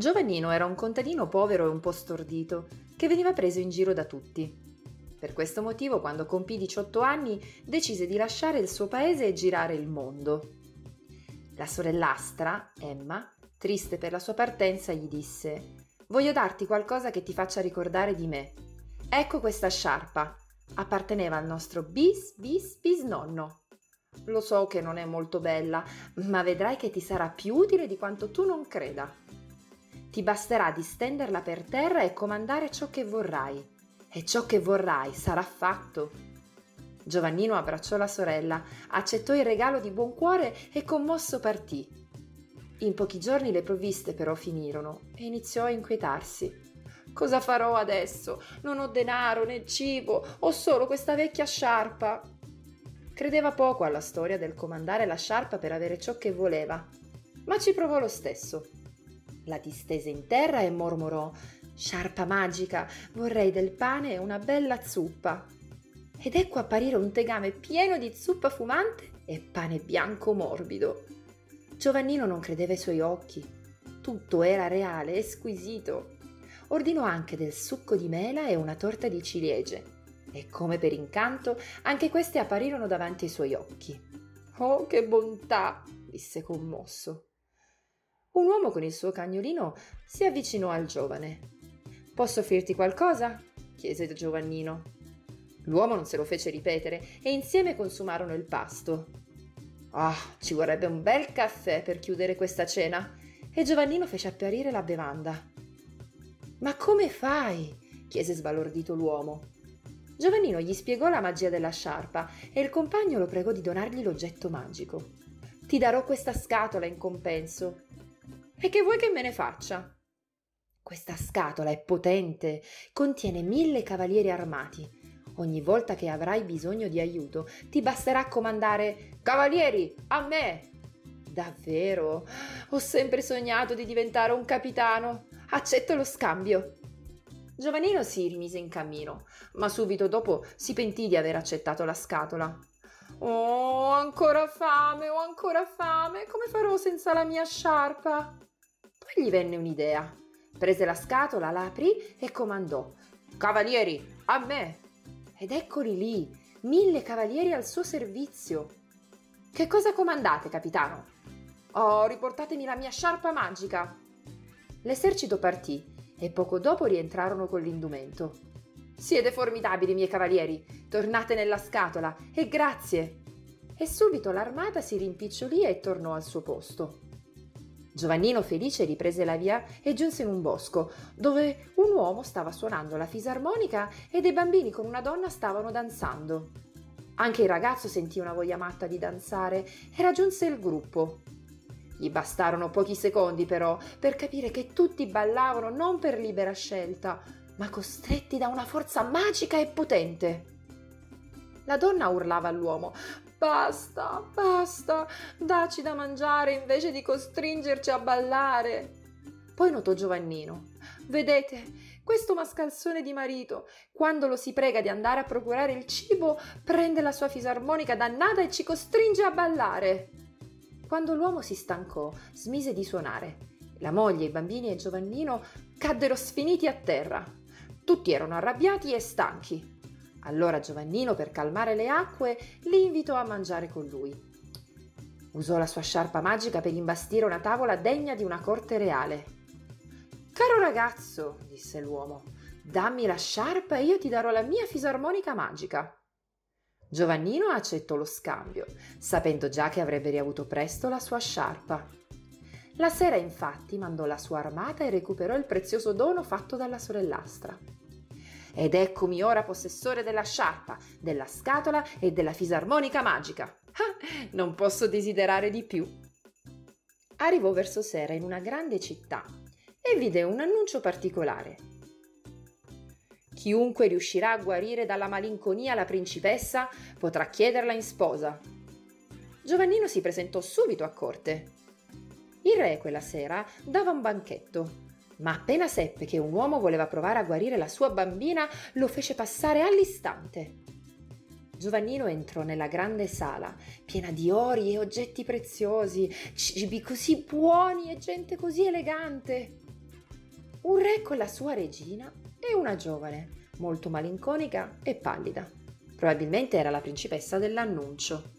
Giovannino era un contadino povero e un po' stordito, che veniva preso in giro da tutti. Per questo motivo, quando compì 18 anni, decise di lasciare il suo paese e girare il mondo. La sorellastra, Emma, triste per la sua partenza, gli disse Voglio darti qualcosa che ti faccia ricordare di me. Ecco questa sciarpa. Apparteneva al nostro bis bis bisnonno. Lo so che non è molto bella, ma vedrai che ti sarà più utile di quanto tu non creda. Ti basterà di stenderla per terra e comandare ciò che vorrai. E ciò che vorrai sarà fatto. Giovannino abbracciò la sorella, accettò il regalo di buon cuore e commosso partì. In pochi giorni le provviste però finirono e iniziò a inquietarsi. Cosa farò adesso? Non ho denaro né cibo, ho solo questa vecchia sciarpa. Credeva poco alla storia del comandare la sciarpa per avere ciò che voleva, ma ci provò lo stesso. La distese in terra e mormorò Sciarpa magica, vorrei del pane e una bella zuppa. Ed ecco apparire un tegame pieno di zuppa fumante e pane bianco morbido. Giovannino non credeva ai suoi occhi. Tutto era reale e squisito. Ordinò anche del succo di mela e una torta di ciliegie. E come per incanto, anche queste apparirono davanti ai suoi occhi. Oh, che bontà! disse commosso. Un uomo con il suo cagnolino si avvicinò al giovane. Posso offrirti qualcosa? chiese Giovannino. L'uomo non se lo fece ripetere e insieme consumarono il pasto. Ah, ci vorrebbe un bel caffè per chiudere questa cena. E Giovannino fece apparire la bevanda. Ma come fai? chiese sbalordito l'uomo. Giovannino gli spiegò la magia della sciarpa e il compagno lo pregò di donargli l'oggetto magico. Ti darò questa scatola in compenso. E che vuoi che me ne faccia? Questa scatola è potente, contiene mille cavalieri armati. Ogni volta che avrai bisogno di aiuto, ti basterà comandare Cavalieri, a me! Davvero? Ho sempre sognato di diventare un capitano. Accetto lo scambio. Giovannino si rimise in cammino, ma subito dopo si pentì di aver accettato la scatola. Oh, ho ancora fame, ho ancora fame. Come farò senza la mia sciarpa? Poi gli venne un'idea. Prese la scatola, la aprì e comandò: Cavalieri, a me! Ed eccoli lì, mille cavalieri al suo servizio. Che cosa comandate, capitano? Oh, riportatemi la mia sciarpa magica. L'esercito partì e poco dopo rientrarono con l'indumento. Siete formidabili, miei cavalieri. Tornate nella scatola e grazie. E subito l'armata si rimpicciolì e tornò al suo posto. Giovannino felice riprese la via e giunse in un bosco, dove un uomo stava suonando la fisarmonica e dei bambini con una donna stavano danzando. Anche il ragazzo sentì una voglia matta di danzare e raggiunse il gruppo. Gli bastarono pochi secondi però per capire che tutti ballavano non per libera scelta, ma costretti da una forza magica e potente. La donna urlava all'uomo Basta, basta, dacci da mangiare invece di costringerci a ballare. Poi notò Giovannino. Vedete, questo mascalzone di marito, quando lo si prega di andare a procurare il cibo, prende la sua fisarmonica dannata e ci costringe a ballare. Quando l'uomo si stancò, smise di suonare. La moglie, i bambini e Giovannino caddero sfiniti a terra. Tutti erano arrabbiati e stanchi. Allora Giovannino, per calmare le acque, li invitò a mangiare con lui. Usò la sua sciarpa magica per imbastire una tavola degna di una corte reale. Caro ragazzo, disse l'uomo, Dammi la sciarpa e io ti darò la mia fisarmonica magica. Giovannino accettò lo scambio, sapendo già che avrebbe riavuto presto la sua sciarpa. La sera infatti mandò la sua armata e recuperò il prezioso dono fatto dalla sorellastra. Ed eccomi ora possessore della sciarpa, della scatola e della fisarmonica magica. Ah, non posso desiderare di più. Arrivò verso sera in una grande città e vide un annuncio particolare. Chiunque riuscirà a guarire dalla malinconia la principessa potrà chiederla in sposa. Giovannino si presentò subito a corte. Il re quella sera dava un banchetto ma appena seppe che un uomo voleva provare a guarire la sua bambina, lo fece passare all'istante. Giovannino entrò nella grande sala, piena di ori e oggetti preziosi, cibi così buoni e gente così elegante. Un re con la sua regina e una giovane, molto malinconica e pallida. Probabilmente era la principessa dell'annuncio.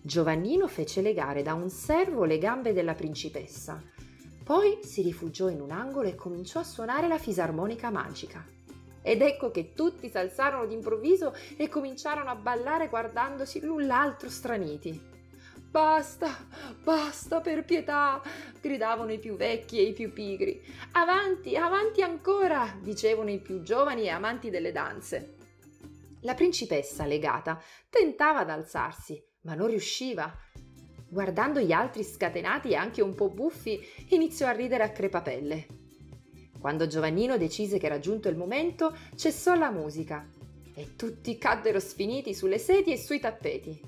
Giovannino fece legare da un servo le gambe della principessa poi si rifugiò in un angolo e cominciò a suonare la fisarmonica magica. Ed ecco che tutti s'alzarono d'improvviso e cominciarono a ballare guardandosi l'un l'altro straniti. Basta, basta per pietà, gridavano i più vecchi e i più pigri. Avanti, avanti ancora, dicevano i più giovani e amanti delle danze. La principessa, legata, tentava ad alzarsi, ma non riusciva Guardando gli altri scatenati e anche un po' buffi, iniziò a ridere a crepapelle. Quando Giovannino decise che era giunto il momento, cessò la musica e tutti caddero sfiniti sulle sedie e sui tappeti.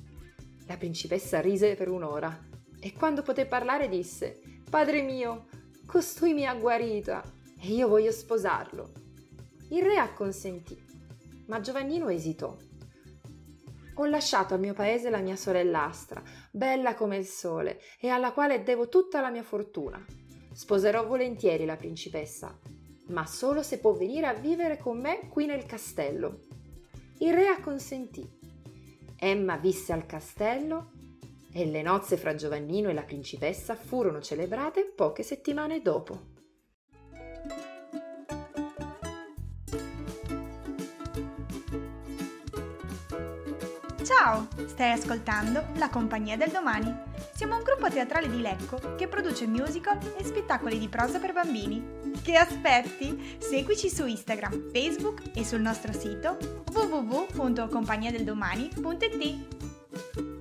La principessa rise per un'ora e quando poté parlare disse: Padre mio, costui mi ha guarita e io voglio sposarlo. Il re acconsentì, ma Giovannino esitò ho lasciato al mio paese la mia sorellastra, bella come il sole, e alla quale devo tutta la mia fortuna. Sposerò volentieri la principessa, ma solo se può venire a vivere con me qui nel castello. Il re acconsentì. Emma visse al castello e le nozze fra Giovannino e la principessa furono celebrate poche settimane dopo. Ciao! Stai ascoltando La Compagnia del Domani. Siamo un gruppo teatrale di Lecco che produce musical e spettacoli di prosa per bambini. Che aspetti? Seguici su Instagram, Facebook e sul nostro sito www.compagniadeldomani.it.